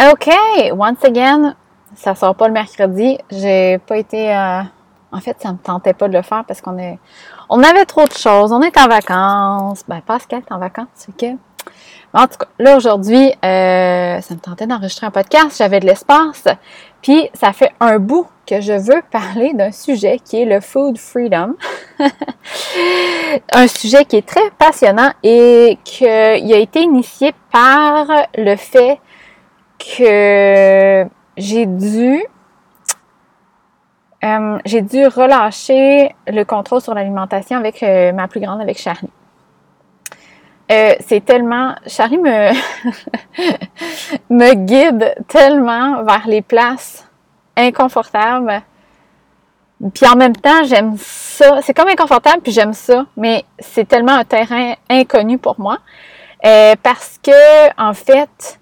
OK, once again, ça sort pas le mercredi. J'ai pas été. Euh, en fait, ça me tentait pas de le faire parce qu'on est, on avait trop de choses. On est en vacances. Ben, Pascal est en vacances, c'est que. En tout cas, là aujourd'hui, euh, ça me tentait d'enregistrer un podcast. J'avais de l'espace. Puis ça fait un bout que je veux parler d'un sujet qui est le food freedom. un sujet qui est très passionnant et qui a été initié par le fait que j'ai dû euh, j'ai dû relâcher le contrôle sur l'alimentation avec euh, ma plus grande, avec Charlie. Euh, c'est tellement. Charlie me, me guide tellement vers les places inconfortables. Puis en même temps, j'aime ça. C'est comme inconfortable, puis j'aime ça, mais c'est tellement un terrain inconnu pour moi. parce que, en fait,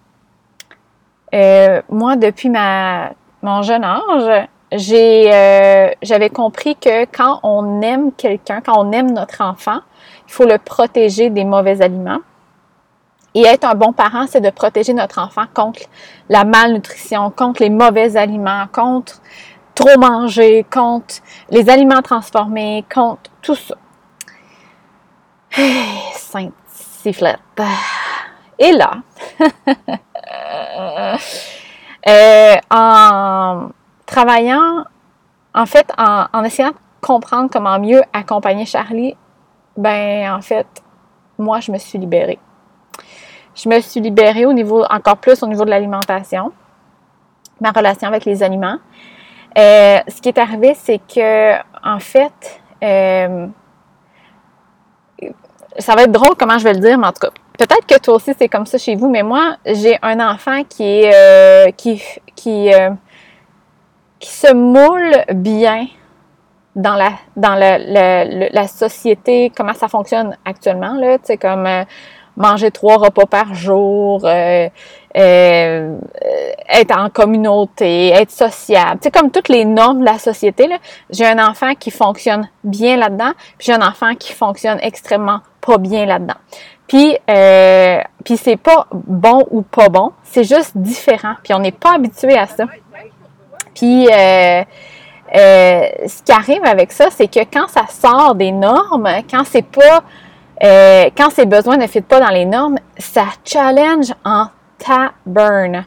euh, moi, depuis ma, mon jeune âge, j'ai, euh, j'avais compris que quand on aime quelqu'un, quand on aime notre enfant, il faut le protéger des mauvais aliments. Et être un bon parent, c'est de protéger notre enfant contre la malnutrition, contre les mauvais aliments, contre trop manger, contre les aliments transformés, contre tout ça. Sainte sifflette. Et là, Euh, en travaillant, en fait, en, essayant de comprendre comment mieux accompagner Charlie, ben en fait, moi, je me suis libérée. Je me suis libérée au niveau, encore plus au niveau de l'alimentation, ma relation avec les aliments. Euh, ce qui est arrivé, c'est que, en fait, euh, ça va être drôle comment je vais le dire, mais en tout cas, peut-être que toi aussi c'est comme ça chez vous, mais moi, j'ai un enfant qui est euh, qui qui euh, qui se moule bien dans la dans la, la, société, comment ça fonctionne actuellement là, tu sais comme euh, manger trois repas par jour, être en communauté, être sociable, sais comme toutes les normes de la société là. J'ai un enfant qui fonctionne bien là-dedans, puis j'ai un enfant qui fonctionne extrêmement pas bien là-dedans. Puis, euh, puis c'est pas bon ou pas bon, c'est juste différent. Puis on n'est pas habitué à ça. Puis euh, euh, ce qui arrive avec ça, c'est que quand ça sort des normes, quand c'est pas, euh, quand ses besoins ne fit pas dans les normes, ça challenge en burn.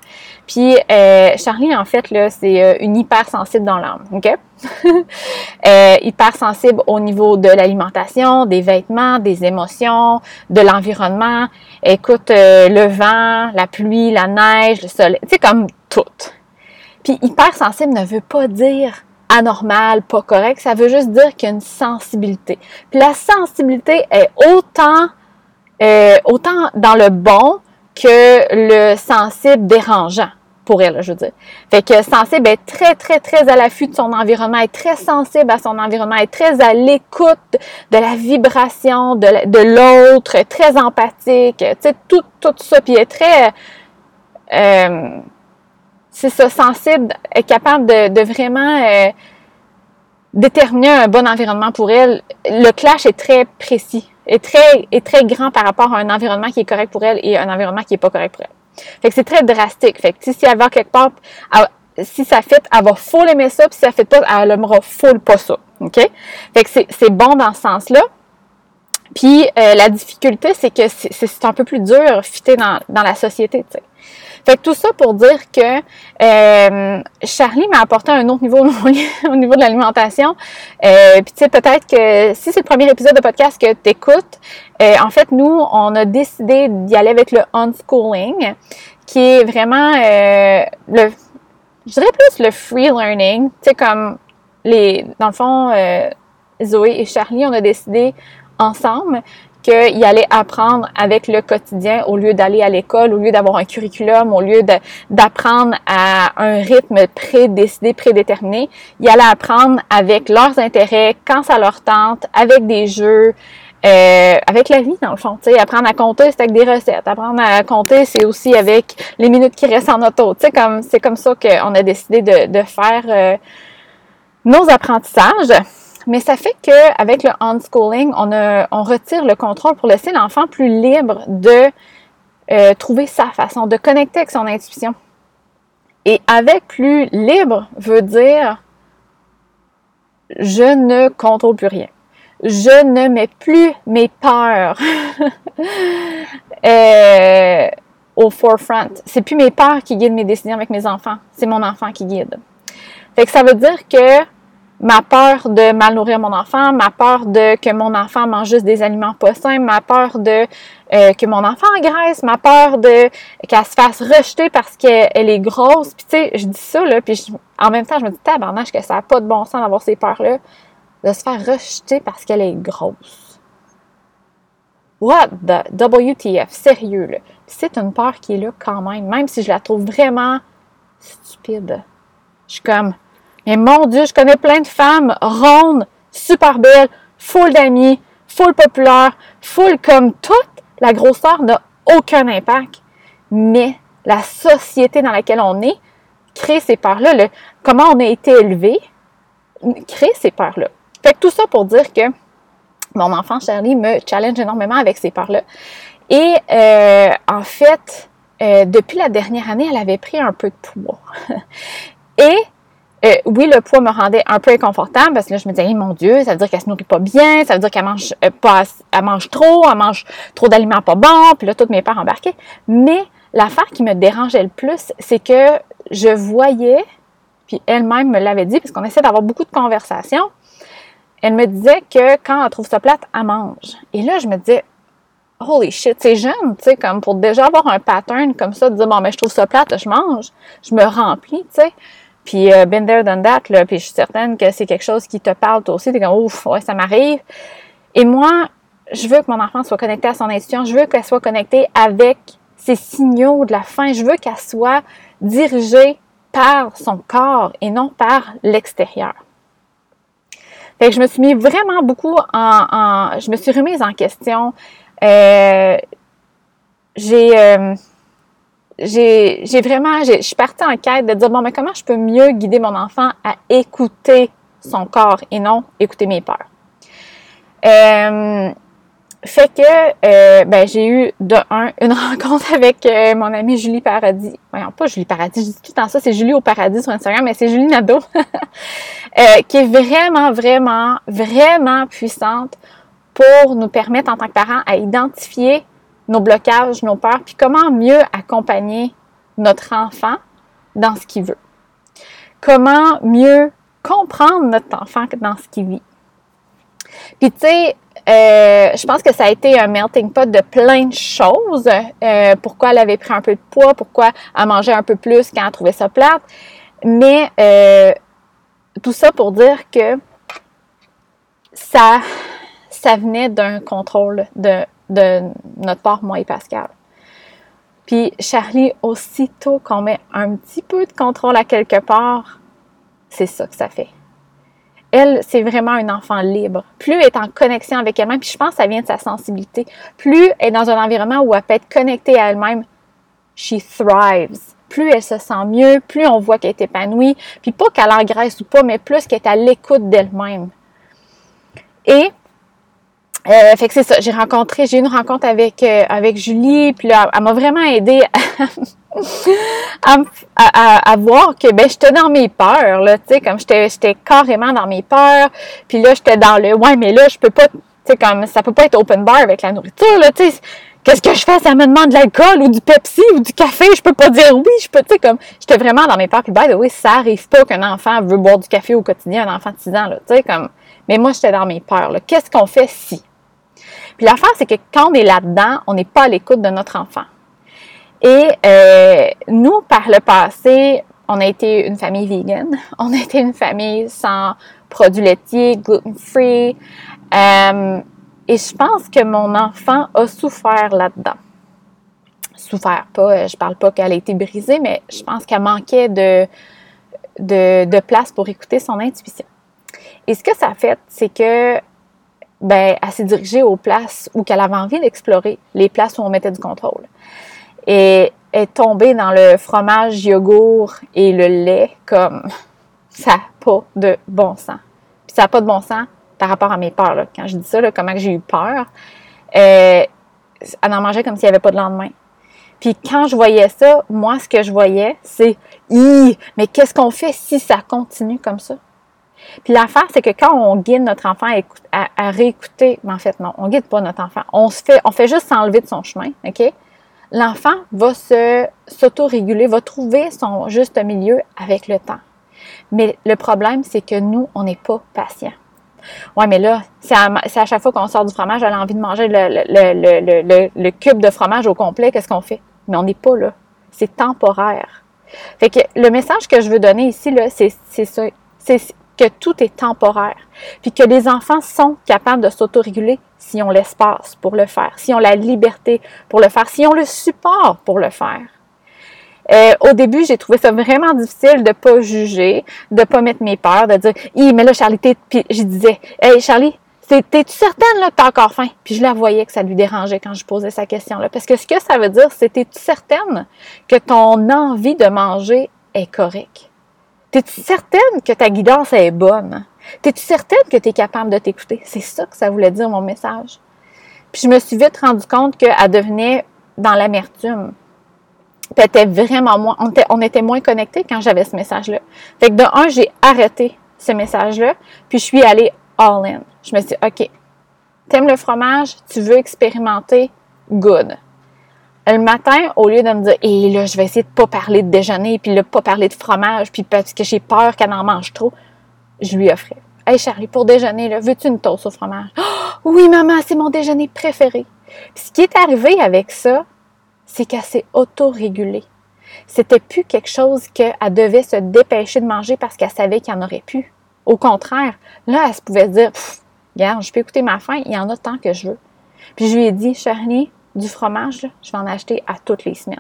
Puis euh, Charlie, en fait, là, c'est euh, une hypersensible dans l'âme, OK? euh, hypersensible au niveau de l'alimentation, des vêtements, des émotions, de l'environnement. Écoute, euh, le vent, la pluie, la neige, le soleil, tu sais, comme tout. Puis hypersensible ne veut pas dire anormal, pas correct, ça veut juste dire qu'il y a une sensibilité. La sensibilité est autant, euh, autant dans le bon que le sensible dérangeant pour elle, je veux dire. Fait que sensible est très, très, très à l'affût de son environnement, est très sensible à son environnement, est très à l'écoute de la vibration de, l'autre, très empathique, tu sais, tout, tout ça, puis est très... Euh, c'est ça, sensible, est capable de, vraiment euh, déterminer un bon environnement pour elle. Le clash est très précis est très, est très grand par rapport à un environnement qui est correct pour elle et un environnement qui est pas correct pour elle. Fait que c'est très drastique. Fait que si elle va quelque part, si ça fait, elle va full aimer ça, puis si ça fait pas, elle aimera full pas ça. OK? Fait que c'est bon dans ce sens-là. Puis euh, la difficulté, c'est que c'est un peu plus dur fitter dans, dans la société. Fait que tout ça pour dire que euh, Charlie m'a apporté un autre niveau au niveau de l'alimentation. Euh, Puis tu sais, peut-être que si c'est le premier épisode de podcast que tu écoutes, euh, en fait, nous, on a décidé d'y aller avec le unschooling, qui est vraiment le, je dirais plus le free learning. Tu sais, comme les, dans le fond, Zoé et Charlie, on a décidé ensemble qu'il allait apprendre avec le quotidien au lieu d'aller à l'école, au lieu d'avoir un curriculum, au lieu d'apprendre à un rythme prédécidé, prédéterminé. Il allait apprendre avec leurs intérêts, quand ça leur tente, avec des jeux, euh, avec la vie dans le fond. sais, apprendre à compter, c'est avec des recettes. Apprendre à compter, c'est aussi avec les minutes qui restent en auto. sais, comme c'est comme ça qu'on a décidé de, de faire euh, nos apprentissages. Mais ça fait qu'avec le unschooling, on, retire le contrôle pour laisser l'enfant plus libre de euh, trouver sa façon, de connecter avec son intuition. Et avec plus libre veut dire je ne contrôle plus rien. Je ne mets plus mes peurs euh, au forefront. C'est plus mes peurs qui guident mes décisions avec mes enfants. C'est mon enfant qui guide. Fait ça veut dire que ma peur de mal nourrir mon enfant, ma peur de que mon enfant mange juste des aliments pas sains, ma peur de euh, que mon enfant engraisse, ma peur de qu'elle se fasse rejeter parce qu'elle est grosse. Puis tu sais, je dis ça là, puis en même temps, je me dis tabarnache que ça n'a pas de bon sens d'avoir ces peurs-là, de se faire rejeter parce qu'elle est grosse. What the WTF, sérieux là. C'est une peur qui est là quand même, même si je la trouve vraiment stupide. Je suis comme mais mon Dieu, je connais plein de femmes rondes, super belles, full d'amis, full populaires, full comme toute. La grosseur n'a aucun impact. Mais la société dans laquelle on est crée ces peurs-là. comment on a été élevé crée ces peurs-là. Fait que tout ça pour dire que mon enfant Charlie me challenge énormément avec ces peurs-là. Et euh, en fait, euh, depuis la dernière année, elle avait pris un peu de poids. Et euh, oui, le poids me rendait un peu inconfortable parce que là, je me disais, mon Dieu, ça veut dire qu'elle se nourrit pas bien, ça veut dire qu'elle mange euh, pas, elle mange trop, elle mange trop d'aliments pas bons, puis là, toutes mes peurs embarquées. Mais l'affaire qui me dérangeait le plus, c'est que je voyais, puis elle-même me l'avait dit, parce qu'on essaie d'avoir beaucoup de conversations, elle me disait que quand elle trouve sa plate, elle mange. Et là, je me disais, holy shit, c'est jeune, tu sais, comme pour déjà avoir un pattern comme ça, de dire, bon, mais je trouve ça plate, je mange, je me remplis, tu sais. Puis, euh, been there, done that, là, puis je suis certaine que c'est quelque chose qui te parle toi aussi. T'es comme, ouf, ouais, ça m'arrive. Et moi, je veux que mon enfant soit connecté à son institution. Je veux qu'elle soit connectée avec ses signaux de la faim. Je veux qu'elle soit dirigée par son corps et non par l'extérieur. Fait que je me suis mis vraiment beaucoup en, je me suis remise en question. Euh, j'ai, euh, j'ai vraiment, je suis partie en quête de dire, bon, mais comment je peux mieux guider mon enfant à écouter son corps et non écouter mes peurs? Euh, fait que euh, ben, j'ai eu de un une rencontre avec euh, mon amie Julie Paradis. Voyons pas Julie Paradis, je dis tout le ça, c'est Julie au Paradis sur Instagram, mais c'est Julie Nadeau, qui est vraiment, vraiment, vraiment puissante pour nous permettre en tant que parents à identifier nos blocages, nos peurs, puis comment mieux accompagner notre enfant dans ce qu'il veut. Comment mieux comprendre notre enfant dans ce qu'il vit. Puis tu sais, euh, je pense que ça a été un melting pot de plein de choses. Euh, pourquoi elle avait pris un peu de poids, pourquoi elle mangeait un peu plus quand elle trouvait ça plate. Mais euh, tout ça pour dire que ça, ça venait d'un contrôle de de notre part, moi et Pascal. Puis Charlie, aussitôt qu'on met un petit peu de contrôle à quelque part, c'est ça que ça fait. Elle, c'est vraiment un enfant libre. Plus elle est en connexion avec elle-même, puis je pense que ça vient de sa sensibilité. Plus elle est dans un environnement où elle peut être connectée à elle-même, she thrives. Plus elle se sent mieux, plus on voit qu'elle est épanouie. Puis pas qu'elle engraisse ou pas, mais plus qu'elle est à l'écoute d'elle-même. Et euh, fait que c'est ça, j'ai rencontré, j'ai eu une rencontre avec euh, avec Julie, puis là, elle m'a vraiment aidé à, à, à, voir que ben j'étais dans mes peurs là, tu sais, comme j'étais j'étais carrément dans mes peurs, puis là j'étais dans le ouais mais là je peux pas, tu sais comme ça peut pas être open bar avec la nourriture là, tu sais. Qu'est-ce que je fais? Ça me demande de l'alcool ou du Pepsi ou du café. Je peux pas dire oui. Je peux, tu sais, comme, j'étais vraiment dans mes peurs. Puis, by the way, ça arrive pas qu'un enfant veut boire du café au quotidien, un enfant de 6 ans, là. Tu sais, comme, mais moi, j'étais dans mes peurs, là. Qu'est-ce qu'on fait si? Puis l'affaire, c'est que quand on est là-dedans, on n'est pas à l'écoute de notre enfant. Et euh, nous, par le passé, on a été une famille vegan, on a été une famille sans produits laitiers, gluten-free. Euh, et je pense que mon enfant a souffert là-dedans. Souffert, pas, je parle pas qu'elle a été brisée, mais je pense qu'elle manquait de, de, de place pour écouter son intuition. Et ce que ça a fait, c'est que ben, elle s'est dirigée aux places où qu'elle avait envie d'explorer, les places où on mettait du contrôle. Et est tombée dans le fromage, yogourt et le lait comme ça n'a pas de bon sens. Puis ça n'a pas de bon sens par rapport à mes peurs. Là. Quand je dis ça, là, comment j'ai eu peur, euh, elle en mangeait comme s'il n'y avait pas de lendemain. Puis quand je voyais ça, moi, ce que je voyais, c'est mais qu'est-ce qu'on fait si ça continue comme ça? Puis l'affaire, c'est que quand on guide notre enfant à, réécouter, mais en fait, non, on guide pas notre enfant. On se fait, on fait juste s'enlever de son chemin, OK? L'enfant va se, s'auto-réguler, va trouver son juste milieu avec le temps. Mais le problème, c'est que nous, on n'est pas patient. Ouais, mais là, c'est à, chaque fois qu'on sort du fromage, elle a envie de manger le, cube de fromage au complet, qu'est-ce qu'on fait? Mais on n'est pas là. C'est temporaire. Fait que le message que je veux donner ici, là, c'est, ça. C'est que tout est temporaire. Puis que les enfants sont capables de s'autoréguler si on l'espace pour le faire, si on la liberté pour le faire, si on le support pour le faire. Euh, au début, j'ai trouvé ça vraiment difficile de pas juger, de pas mettre mes peurs, de dire, mais là, Charlie. Puis je disais, hey, Charlie, t'es-tu certaine là, que t'as encore faim? Puis je la voyais que ça lui dérangeait quand je posais sa question-là. Parce que ce que ça veut dire, c'est t'es-tu certaine que ton envie de manger est correcte? T'es-tu certaine que ta guidance est bonne? T'es-tu certaine que tu es capable de t'écouter? C'est ça que ça voulait dire mon message. Puis je me suis vite rendu compte qu'elle devenait dans l'amertume. Puis vraiment moins, on était, on était moins connectés quand j'avais ce message-là. Fait que de un, j'ai arrêté ce message-là, puis je suis allée all in. Je me suis dit, OK, t'aimes le fromage, tu veux expérimenter, good. Le matin, au lieu de me dire, hé là, je vais essayer de pas parler de déjeuner, puis de pas parler de fromage, puis parce que j'ai peur qu'elle en mange trop, je lui offrais. Hey Charlie, pour déjeuner, là, veux-tu une toast au fromage? Oh, oui, maman, c'est mon déjeuner préféré. Puis ce qui est arrivé avec ça, c'est qu'elle s'est autorégulée. C'était plus quelque chose qu'elle devait se dépêcher de manger parce qu'elle savait qu'il y en aurait plus. Au contraire, là, elle se pouvait dire, regarde, je peux écouter ma faim, il y en a tant que je veux. Puis je lui ai dit, Charlie, du fromage, je vais en acheter à toutes les semaines.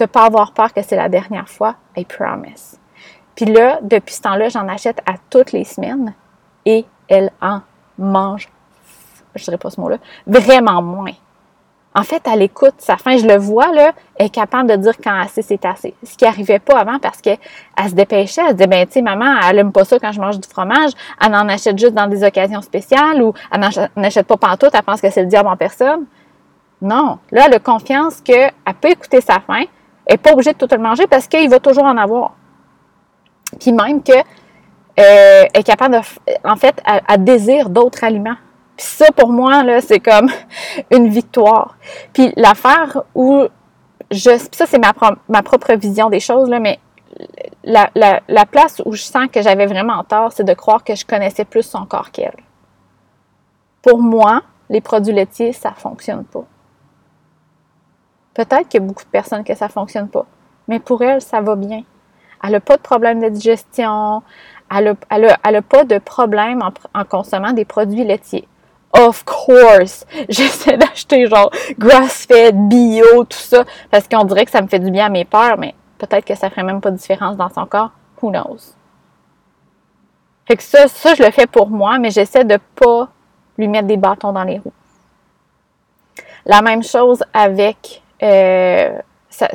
Ne pas avoir peur que c'est la dernière fois, I promise. Puis là, depuis ce temps-là, j'en achète à toutes les semaines et elle en mange, je dirais pas ce mot-là, vraiment moins. En fait, elle écoute sa faim, je le vois, là, elle est capable de dire quand assez, c'est assez. Ce qui n'arrivait pas avant parce qu'elle se dépêchait, elle se disait, ben, tu sais, maman, elle aime pas ça quand je mange du fromage, elle en achète juste dans des occasions spéciales ou elle n'achète pas pantoute, elle pense que c'est le diable en personne. Non. Là, elle a confiance qu'elle peut écouter sa faim, elle n'est pas obligée de tout le manger parce qu'il va toujours en avoir. Puis même qu'elle euh, est capable de, en fait, elle désire d'autres aliments. Puis ça, pour moi, là, c'est comme une victoire. Puis l'affaire où je... ça, c'est ma, propre vision des choses, là, mais la, la, place où je sens que j'avais vraiment tort, c'est de croire que je connaissais plus son corps qu'elle. Pour moi, les produits laitiers, ça fonctionne pas. Peut-être qu'il y a beaucoup de personnes que ça fonctionne pas, mais pour elle, ça va bien. Elle n'a pas de problème de digestion, elle n'a pas de problème en consommant des produits laitiers. Of course, j'essaie d'acheter genre grass-fed, bio, tout ça, parce qu'on dirait que ça me fait du bien à mes peurs, mais peut-être que ça ferait même pas de différence dans son corps. Who knows? Fait que ça, ça, je le fais pour moi, mais j'essaie de pas lui mettre des bâtons dans les roues. La même chose avec euh, ça,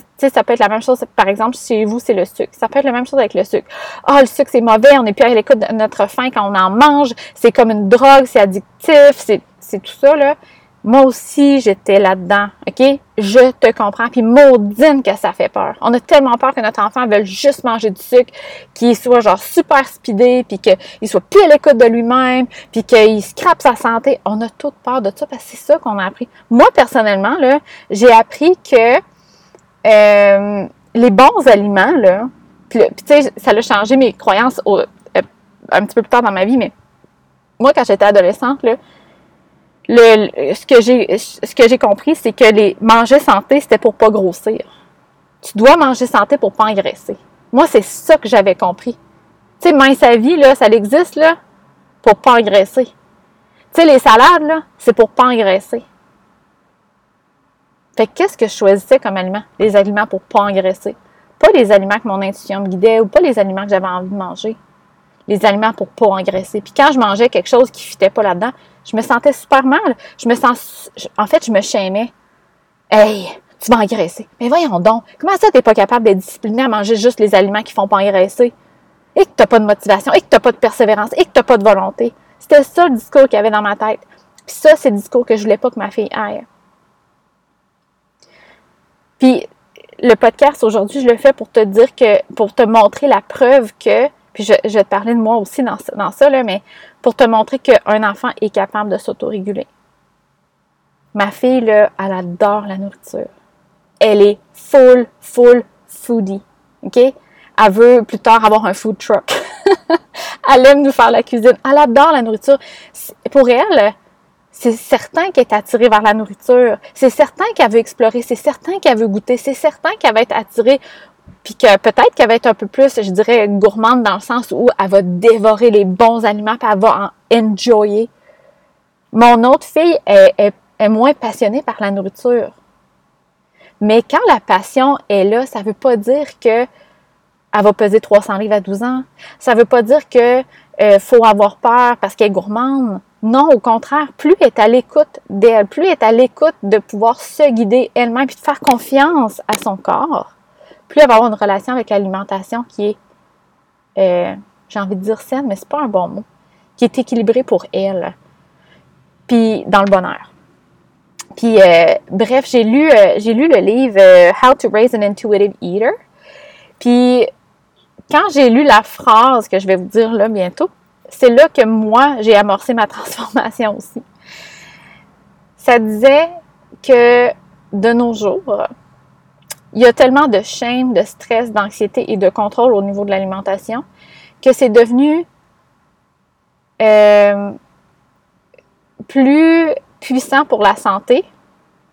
peut être la même chose, par exemple, chez vous, c'est le sucre. Ça peut être la même chose avec le sucre. Ah, le sucre, c'est mauvais, on n'est plus à l'écoute de notre faim quand on en mange, c'est comme une drogue, c'est addictif, c'est tout ça, là. Moi aussi, j'étais là-dedans, OK? Je te comprends, puis maudine que ça fait peur. On a tellement peur que notre enfant veuille juste manger du sucre, qu'il soit genre super speedé, puis qu'il soit plus à l'écoute de lui-même, puis qu'il scrape sa santé. On a toute peur de ça, parce que c'est ça qu'on a appris. Moi, personnellement, j'ai appris que euh, les bons aliments, là, puis tu ça a changé mes croyances euh, un petit peu plus tard dans ma vie, mais moi, quand j'étais adolescente, là, ce que j'ai compris, c'est que les manger santé, c'était pour pas grossir. Tu dois manger santé pour pas engraisser. Moi, c'est ça que j'avais compris. Tu sais, mince à vie, ça existe, là, pour pas engraisser. Tu sais, les salades, c'est pour pas engraisser. Fait qu'est-ce que je choisissais comme aliment? Les aliments pour pas engraisser. Pas les aliments que mon intuition me guidait ou pas les aliments que j'avais envie de manger. Les aliments pour pas engraisser. Puis quand je mangeais quelque chose qui fitait pas là-dedans, je me sentais super mal. Je me sens, en fait, je me chaimais. Hey, tu vas engraisser. Mais voyons donc, comment ça t'es pas capable d'être discipliné à manger juste les aliments qui font pas engraisser? Et que t'as pas de motivation, et que t'as pas de persévérance, et que t'as pas de volonté. C'était ça le discours qu'il y avait dans ma tête. Puis ça, c'est le discours que je voulais pas que ma fille aille. Puis le podcast aujourd'hui, je le fais pour te dire que, pour te montrer la preuve que, puis je, vais te parler de moi aussi dans, dans ça, là, mais pour te montrer qu'un enfant est capable de s'autoréguler. Ma fille, là, elle adore la nourriture. Elle est full, full foodie. OK? Elle veut plus tard avoir un food truck. elle aime nous faire la cuisine. Elle adore la nourriture. Pour elle, c'est certain qu'elle est attirée vers la nourriture. C'est certain qu'elle veut explorer. C'est certain qu'elle veut goûter. C'est certain qu'elle va être attirée. Puis que peut-être qu'elle va être un peu plus, je dirais, gourmande dans le sens où elle va dévorer les bons aliments puis elle va en enjoyer. Mon autre fille est, moins passionnée par la nourriture. Mais quand la passion est là, ça ne veut pas dire que elle va peser 300 livres à 12 ans. Ça ne veut pas dire que euh, faut avoir peur parce qu'elle est gourmande. Non, au contraire, plus elle est à l'écoute d'elle, plus elle est à l'écoute de pouvoir se guider elle-même puis de faire confiance à son corps, plus avoir une relation avec l'alimentation qui est, euh, j'ai envie de dire saine, mais c'est pas un bon mot, qui est équilibrée pour elle, puis dans le bonheur. Puis, euh, bref, j'ai lu, j'ai lu le livre How to Raise an Intuitive Eater. Puis, quand j'ai lu la phrase que je vais vous dire là bientôt, c'est là que moi, j'ai amorcé ma transformation aussi. Ça disait que de nos jours, il y a tellement de shame, de stress, d'anxiété et de contrôle au niveau de l'alimentation que c'est devenu euh, plus puissant pour la santé,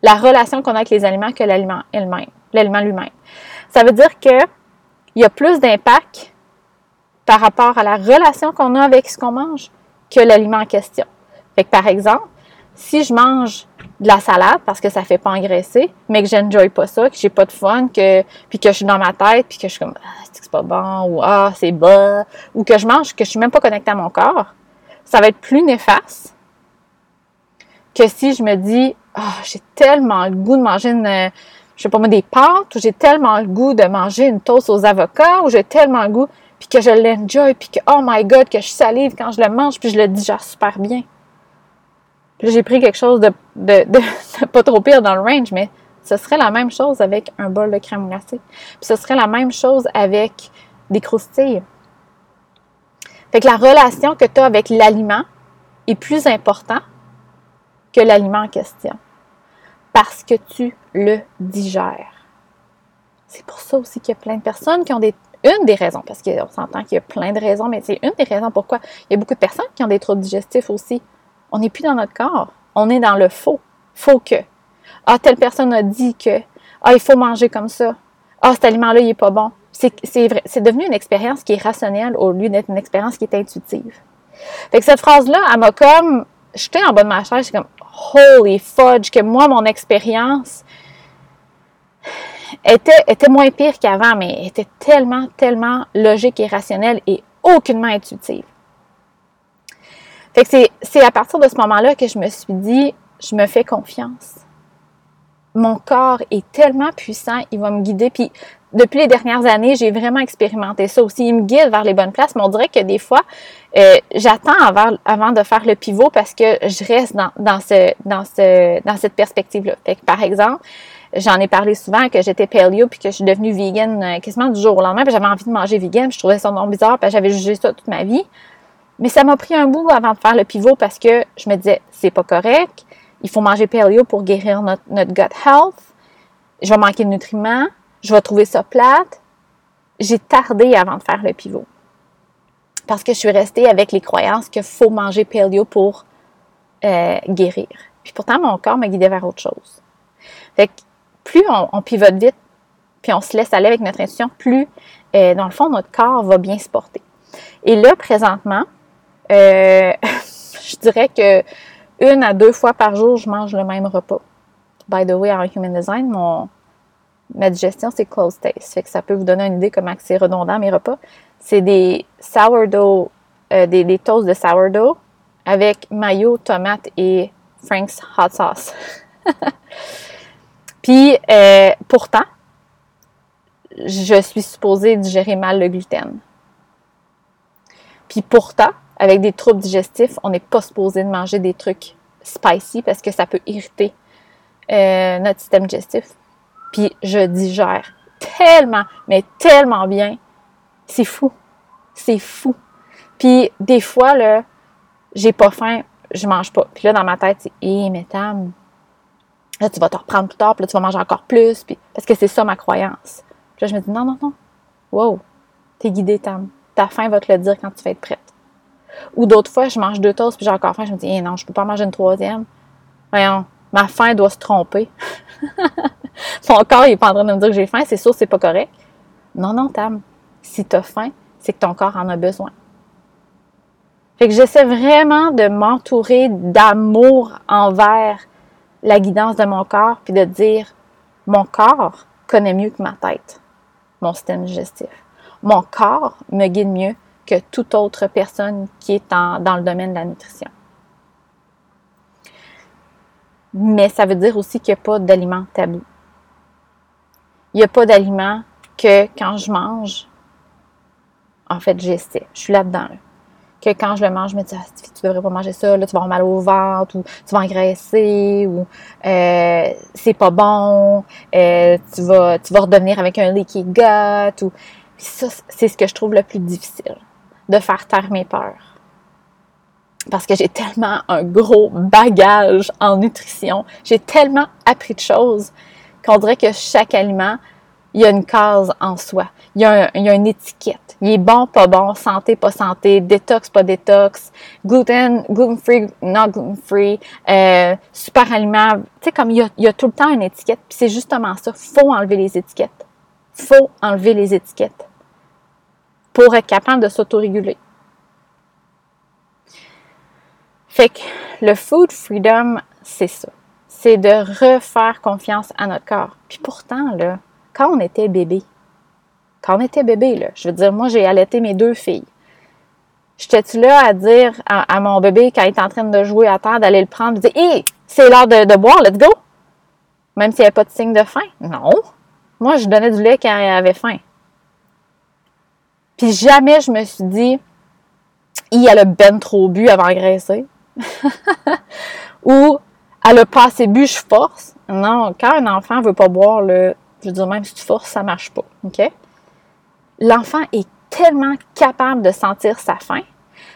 la relation qu'on a avec les aliments que l'aliment elle-même, l'aliment lui-même. Ça veut dire que il y a plus d'impact par rapport à la relation qu'on a avec ce qu'on mange que l'aliment en question. Fait que par exemple, si je mange de la salade parce que ça fait pas engraisser, mais que j'enjoy pas ça, que j'ai pas de fun, que puis que je suis dans ma tête, puis que je suis comme ah, c'est pas bon ou ah c'est bas ou que je mange que je suis même pas connectée à mon corps, ça va être plus néfaste que si je me dis ah j'ai tellement le goût de manger une je sais pas moi, des pâtes, où j'ai tellement le goût de manger une toast aux avocats, où j'ai tellement le goût, puis que je l'enjoy, puis que, oh my god, que je salive quand je le mange, puis je le digère super bien. J'ai pris quelque chose de, de, de, pas trop pire dans le range, mais ce serait la même chose avec un bol de crème glacée. Puis ce serait la même chose avec des croustilles. Fait que la relation que tu as avec l'aliment est plus importante que l'aliment en question parce que tu le digères. C'est pour ça aussi qu'il y a plein de personnes qui ont des... Une des raisons, parce qu'on s'entend qu'il y a plein de raisons, mais c'est une des raisons pourquoi il y a beaucoup de personnes qui ont des troubles digestifs aussi. On n'est plus dans notre corps. On est dans le faux. Faux que. Ah, telle personne a dit que. Ah, il faut manger comme ça. Ah, cet aliment-là, il n'est pas bon. C'est devenu une expérience qui est rationnelle au lieu d'être une expérience qui est intuitive. Fait que cette phrase-là, elle m'a comme jeté en bas de ma chaise. Comme, holy fudge, que moi, mon expérience était, était moins pire qu'avant, mais était tellement, tellement logique et rationnelle et aucunement intuitive. C'est à partir de ce moment-là que je me suis dit, je me fais confiance. Mon corps est tellement puissant, il va me guider. Puis depuis les dernières années, j'ai vraiment expérimenté ça aussi. Il me guide vers les bonnes places, mais on dirait que des fois, euh, j'attends avant, de faire le pivot parce que je reste dans, dans, ce, dans, ce, dans cette perspective-là. Par exemple, j'en ai parlé souvent que j'étais paleo puis que je suis devenue vegan euh, quasiment du jour au lendemain, j'avais envie de manger vegan, je trouvais ça non bizarre, puis j'avais jugé ça toute ma vie. Mais ça m'a pris un bout avant de faire le pivot parce que je me disais, c'est pas correct, il faut manger paleo pour guérir notre, notre gut health, je vais manquer de nutriments, je vais trouver ça plate. J'ai tardé avant de faire le pivot. Parce que je suis restée avec les croyances qu'il faut manger paleo pour euh, guérir. Puis pourtant, mon corps m'a guidé vers autre chose. Fait que plus on, pivote vite, puis on se laisse aller avec notre intuition, plus, euh, dans le fond, notre corps va bien se porter. Et là, présentement, euh, je dirais que une à deux fois par jour, je mange le même repas. By the way, en Human Design, mon, ma digestion, c'est close taste. Fait que ça peut vous donner une idée comment c'est redondant mes repas. C'est des sourdough, euh, des, des, toasts de sourdough avec mayo, tomate et Frank's hot sauce. Puis euh, pourtant, je suis supposée digérer mal le gluten. Puis pourtant, avec des troubles digestifs, on n'est pas supposé de manger des trucs spicy parce que ça peut irriter euh, notre système digestif. puis je digère tellement, mais tellement bien. C'est fou. C'est fou. Puis des fois, là, j'ai pas faim, je mange pas. Puis là, dans ma tête, c'est Hé, mais Tam, là, tu vas te reprendre plus tard, puis là, tu vas manger encore plus. Puis... Parce que c'est ça ma croyance. Puis là, je me dis Non, non, non. Wow, t'es guidé, Tam. Ta faim va te le dire quand tu vas être prête. Ou d'autres fois, je mange deux toasts, puis j'ai encore faim. Je me dis Hé, non, je peux pas manger une troisième. Voyons, ma faim doit se tromper. Mon corps, il est pas en train de me dire que j'ai faim, c'est sûr, c'est pas correct. Non, non, Tam. Si tu as faim, c'est que ton corps en a besoin. Fait que j'essaie vraiment de m'entourer d'amour envers la guidance de mon corps, puis de dire, mon corps connaît mieux que ma tête, mon système digestif. Mon corps me guide mieux que toute autre personne qui est dans le domaine de la nutrition. Mais ça veut dire aussi qu'il n'y a pas d'aliments tabous. Il n'y a pas d'aliments que quand je mange, en fait, j'essaie. Je suis là-dedans. Que quand je le mange, je me dis, ah, tu devrais pas manger ça, là, tu vas avoir mal au ventre, ou tu vas engraisser, ou euh, c'est pas bon, euh, tu, vas, tu vas redevenir avec un leaky gut. Ou... ça, c'est ce que je trouve le plus difficile, de faire taire mes peurs. Parce que j'ai tellement un gros bagage en nutrition, j'ai tellement appris de choses qu'on dirait que chaque aliment, il y a une case en soi. Il y, a il y a une étiquette. Il est bon, pas bon, santé, pas santé, détox, pas détox, gluten, gluten-free, non gluten-free, euh, super aliment. Tu sais, comme il y, a, il y, a, tout le temps une étiquette. Puis c'est justement ça. faut enlever les étiquettes. faut enlever les étiquettes pour être capable de s'autoréguler. Fait que le food freedom, c'est ça. C'est de refaire confiance à notre corps. Puis pourtant, là, quand on était bébé, quand on était bébé, là, je veux dire, moi, j'ai allaité mes deux filles. J'étais-tu là à dire à, mon bébé, quand il est en train de jouer à terre, d'aller le prendre, de dire Hé, c'est l'heure de, boire, let's go! Même s'il n'y avait pas de signe de faim. Non. Moi, je donnais du lait quand elle avait faim. Puis jamais je me suis dit, il a le ben trop bu avant d'engraisser. Ou elle a pas assez bu, je force. Non, quand un enfant veut pas boire, le, je veux dire, même si tu forces, ça marche pas. L'enfant est tellement capable de sentir sa faim.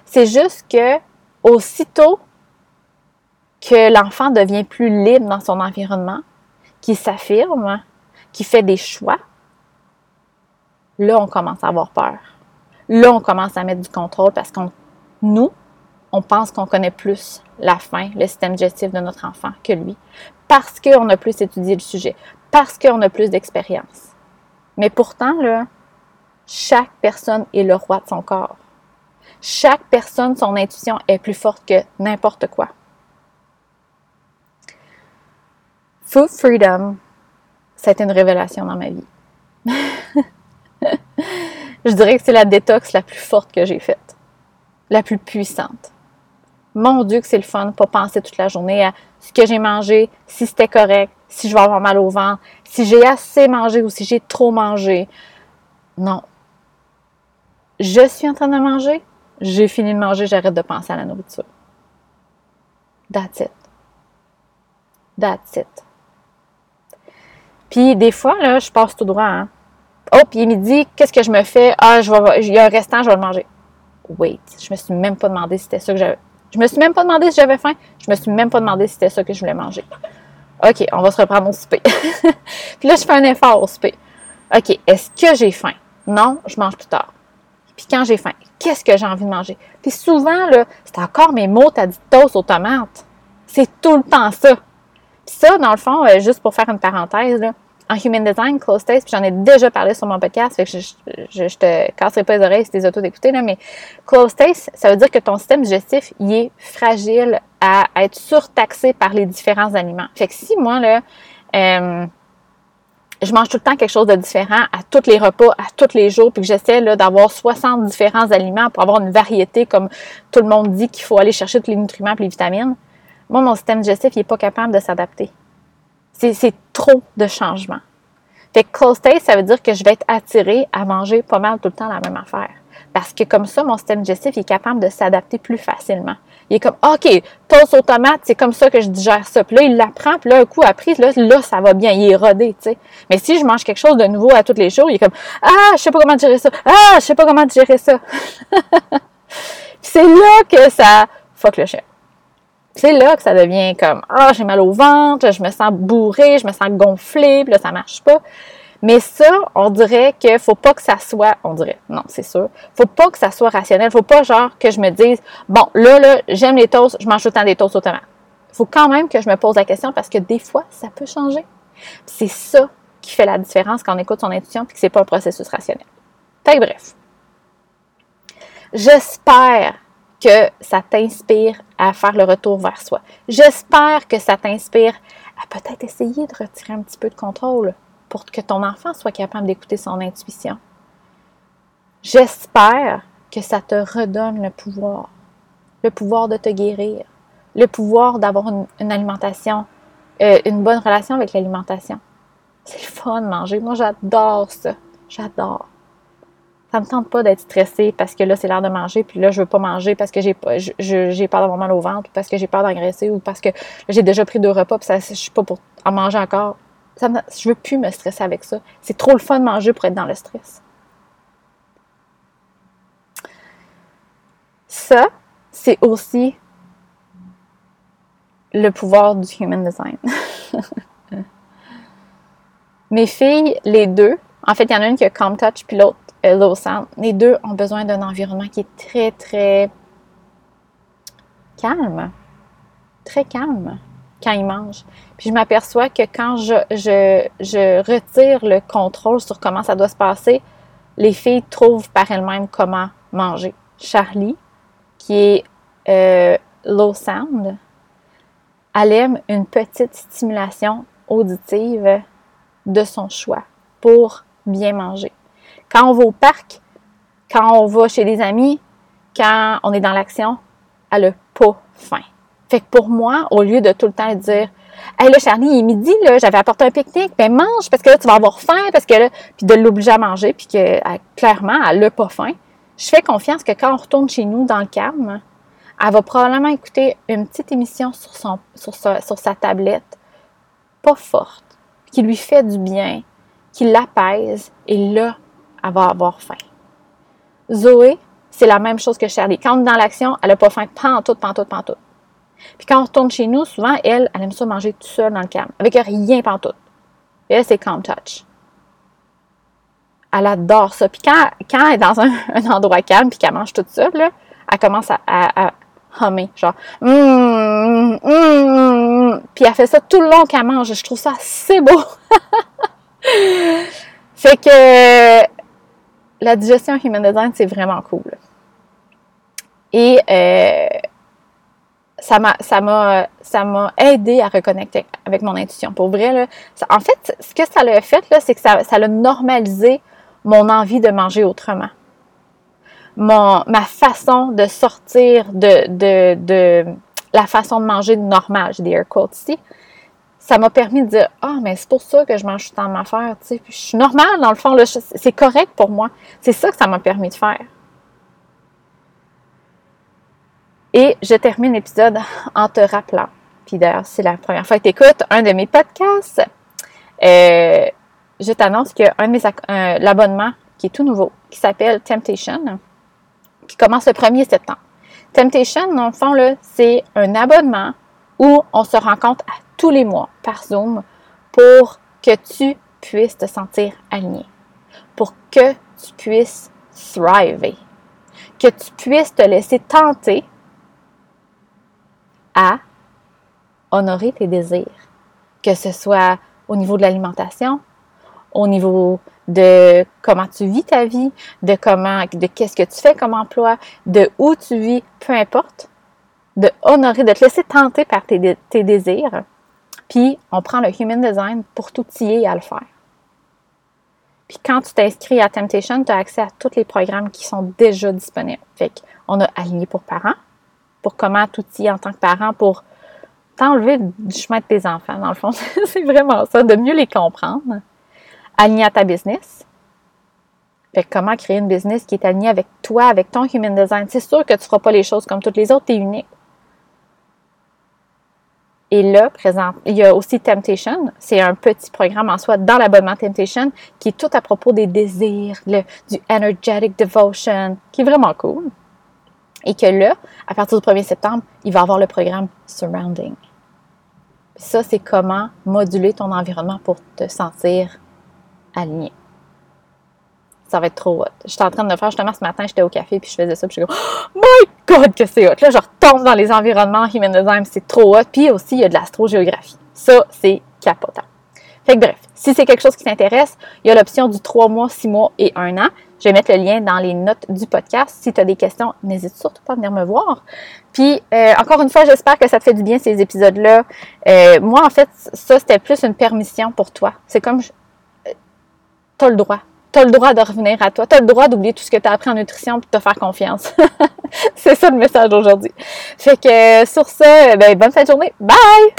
C'est juste que aussitôt que l'enfant devient plus libre dans son environnement, qu'il s'affirme, qu'il fait des choix, là, on commence à avoir peur. Là, on commence à mettre du contrôle parce qu'on, nous, on pense qu'on connaît plus la faim, le système digestif de notre enfant que lui, parce qu'on a plus étudié le sujet, parce qu'on a plus d'expérience. Mais pourtant, là, chaque personne est le roi de son corps. Chaque personne, son intuition est plus forte que n'importe quoi. Food freedom, c'est une révélation dans ma vie. Je dirais que c'est la détox la plus forte que j'ai faite, la plus puissante. Mon Dieu que c'est le fun, pas penser toute la journée à ce que j'ai mangé, si c'était correct, si je vais avoir mal au ventre, si j'ai assez mangé ou si j'ai trop mangé. Non. Je suis en train de manger, j'ai fini de manger, j'arrête de penser à la nourriture. That's it. That's it. Puis des fois, là, je passe tout droit. Hein. Oh, puis il me dit, qu'est-ce que je me fais? Ah, je vais, il y a un restant, je vais le manger. Wait, je me suis même pas demandé si c'était ça que j'avais. Je me suis même pas demandé si j'avais faim. Je me suis même pas demandé si c'était ça que je voulais manger. OK, on va se reprendre au souper. puis là, je fais un effort au souper. OK, est-ce que j'ai faim? Non, je mange plus tard. Puis quand j'ai faim, qu'est-ce que j'ai envie de manger? Puis souvent, là, c'est encore mes mots, t'as dit toast aux tomates. C'est tout le temps ça. Puis ça, dans le fond, euh, juste pour faire une parenthèse, là, en Human Design, Close Taste, puis j'en ai déjà parlé sur mon podcast, fait que je, je, te casserai pas les oreilles si t'es auto d'écouter, là, mais Close Taste, ça veut dire que ton système digestif, il est fragile à, être surtaxé par les différents aliments. Fait que si moi, là, euh, je mange tout le temps quelque chose de différent à tous les repas, à tous les jours, puis que j'essaie d'avoir 60 différents aliments pour avoir une variété, comme tout le monde dit qu'il faut aller chercher tous les nutriments et les vitamines, moi, mon système digestif, il n'est pas capable de s'adapter. C'est trop de changements. Fait que close taste, ça veut dire que je vais être attirée à manger pas mal tout le temps la même affaire. Parce que comme ça, mon système digestif est capable de s'adapter plus facilement. Il est comme, OK, toast aux tomates, c'est comme ça que je digère ça. Puis là, il l'apprend, puis là, un coup après, là, là, ça va bien, il est rodé, tu sais. Mais si je mange quelque chose de nouveau à tous les jours, il est comme, ah, je sais pas comment gérer ça. Ah, je sais pas comment gérer ça. c'est là que ça fuck le chef. C'est là que ça devient comme, ah, j'ai mal au ventre, je me sens bourré, je me sens gonflé, puis là, ça marche pas. Mais ça, on dirait qu'il faut pas que ça soit, on dirait, non, c'est sûr, faut pas que ça soit rationnel. Faut pas genre que je me dise, bon, là, là, j'aime les toasts, je mange temps des toasts Il Faut quand même que je me pose la question parce que des fois, ça peut changer. C'est ça qui fait la différence quand on écoute son intuition puis que c'est pas un processus rationnel. Fait bref. J'espère que ça t'inspire à faire le retour vers soi. J'espère que ça t'inspire à peut-être essayer de retirer un petit peu de contrôle pour que ton enfant soit capable d'écouter son intuition. J'espère que ça te redonne le pouvoir, le pouvoir de te guérir, le pouvoir d'avoir une, alimentation, euh, une bonne relation avec l'alimentation. C'est le fun de manger. Moi, j'adore ça. J'adore. Ça me tente pas d'être stressée parce que là, c'est l'heure de manger, puis là, je veux pas manger parce que j'ai j'ai peur d'avoir mal au ventre, parce que j'ai peur d'engraisser, ou parce que j'ai déjà pris deux repas, puis ça, je suis pas pour en manger encore ça je veux plus me stresser avec ça. C'est trop le fun de manger pour être dans le stress. Ça, c'est aussi le pouvoir du human design. Mes filles, les deux, en fait, il y en a une qui a Calm Touch puis l'autre Low Sound. Les deux ont besoin d'un environnement qui est très, très calme. Très calme quand ils mangent. Puis je m'aperçois que quand je, je, retire le contrôle sur comment ça doit se passer, les filles trouvent par elles-mêmes comment manger. Charlie, qui est euh, low sound, elle aime une petite stimulation auditive de son choix pour bien manger. Quand on va au parc, quand on va chez des amis, quand on est dans l'action, elle n'a pas faim. Fait que pour moi, au lieu de tout le temps dire Hey là, Charlie, il est midi, là, j'avais apporté un pique-nique, ben mange, parce que là, tu vas avoir faim, parce que là, puis de l'obliger à manger, puis que clairement, elle n'a pas faim. Je fais confiance que quand on retourne chez nous dans le calme, elle va probablement écouter une petite émission sur, sa, sur sa tablette, pas forte, qui lui fait du bien, qui l'apaise, et là, elle va avoir faim. Zoé, c'est la même chose que Charlie. Quand on est dans l'action, elle n'a pas faim pantoute, pantoute, pantoute. Puis quand on retourne chez nous, souvent, elle, elle aime ça manger tout seul dans le calme, avec rien pantoute. Et elle, c'est calm touch. Elle adore ça. Puis quand, quand elle est dans un, endroit calme puis qu'elle mange toute seule, là, elle commence à, hummer, genre hum, hum, Puis elle fait ça tout le long qu'elle mange. Je trouve ça assez beau. fait que la digestion human design, c'est vraiment cool. Et euh, ça m'a ça m'a aidé à reconnecter avec mon intuition. Pour vrai là, en fait, ce que ça l'a fait c'est que ça ça a normalisé mon envie de manger autrement. Mon ma façon de sortir de de, de la façon de manger normale, j'ai des air quotes ici. Ça m'a permis de dire ah mais c'est pour ça que je mange tout temps affaire, tu sais, je suis normale dans le fond c'est correct pour moi. C'est ça que ça m'a permis de faire. Et je termine l'épisode en te rappelant, puis d'ailleurs, c'est la première fois que tu écoutes un de mes podcasts, euh, je t'annonce qu'il y a un de mes l'abonnement qui est tout nouveau, qui s'appelle Temptation, qui commence le 1er septembre. Temptation, dans le fond, c'est un abonnement où on se rencontre à tous les mois par Zoom pour que tu puisses te sentir aligné, pour que tu puisses thriver, que tu puisses te laisser tenter à honorer tes désirs, que ce soit au niveau de l'alimentation, au niveau de comment tu vis ta vie, de comment, de qu'est-ce que tu fais comme emploi, de où tu vis, peu importe, de honorer, de te laisser tenter par tes, tes désirs. Puis, on prend le Human Design pour t'outiller à le faire. Puis, quand tu t'inscris à Temptation, tu as accès à tous les programmes qui sont déjà disponibles. Fait qu'on a aligné pour parents, pour comment t'outiller en tant que parent pour t'enlever du chemin de tes enfants, dans le fond. c'est vraiment ça, de mieux les comprendre. Aligner à ta business. Fait comment créer une business qui est alignée avec toi, avec ton human design. C'est sûr que tu ne feras pas les choses comme toutes les autres, tu es unique. Et là, présent, il y a aussi Temptation. C'est un petit programme en soi dans l'abonnement Temptation qui est tout à propos des désirs, le, du energetic devotion, qui est vraiment cool. Et que là, à partir du 1er septembre, il va avoir le programme Surrounding. Ça, c'est comment moduler ton environnement pour te sentir aligné. Ça va être trop hot. J'étais en train de le faire justement ce matin, j'étais au café puis je faisais ça puis je suis comme oh god que c'est hot. Là, je retombe dans les environnements human design, c'est trop hot. Puis aussi, il y a de l'astrogéographie. Ça, c'est capotant. Fait que bref, si c'est quelque chose qui t'intéresse, il y a l'option du 3 mois, 6 mois et 1 an. Je vais mettre le lien dans les notes du podcast. Si tu as des questions, n'hésite surtout pas à venir me voir. Puis, euh, encore une fois, j'espère que ça te fait du bien ces épisodes-là. Euh, moi, en fait, ça, c'était plus une permission pour toi. C'est comme, euh, tu as le droit. Tu as le droit de revenir à toi. Tu as le droit d'oublier tout ce que tu as appris en nutrition et de te faire confiance. C'est ça le message d'aujourd'hui. Fait que sur ça, ben, bonne fin de journée. Bye!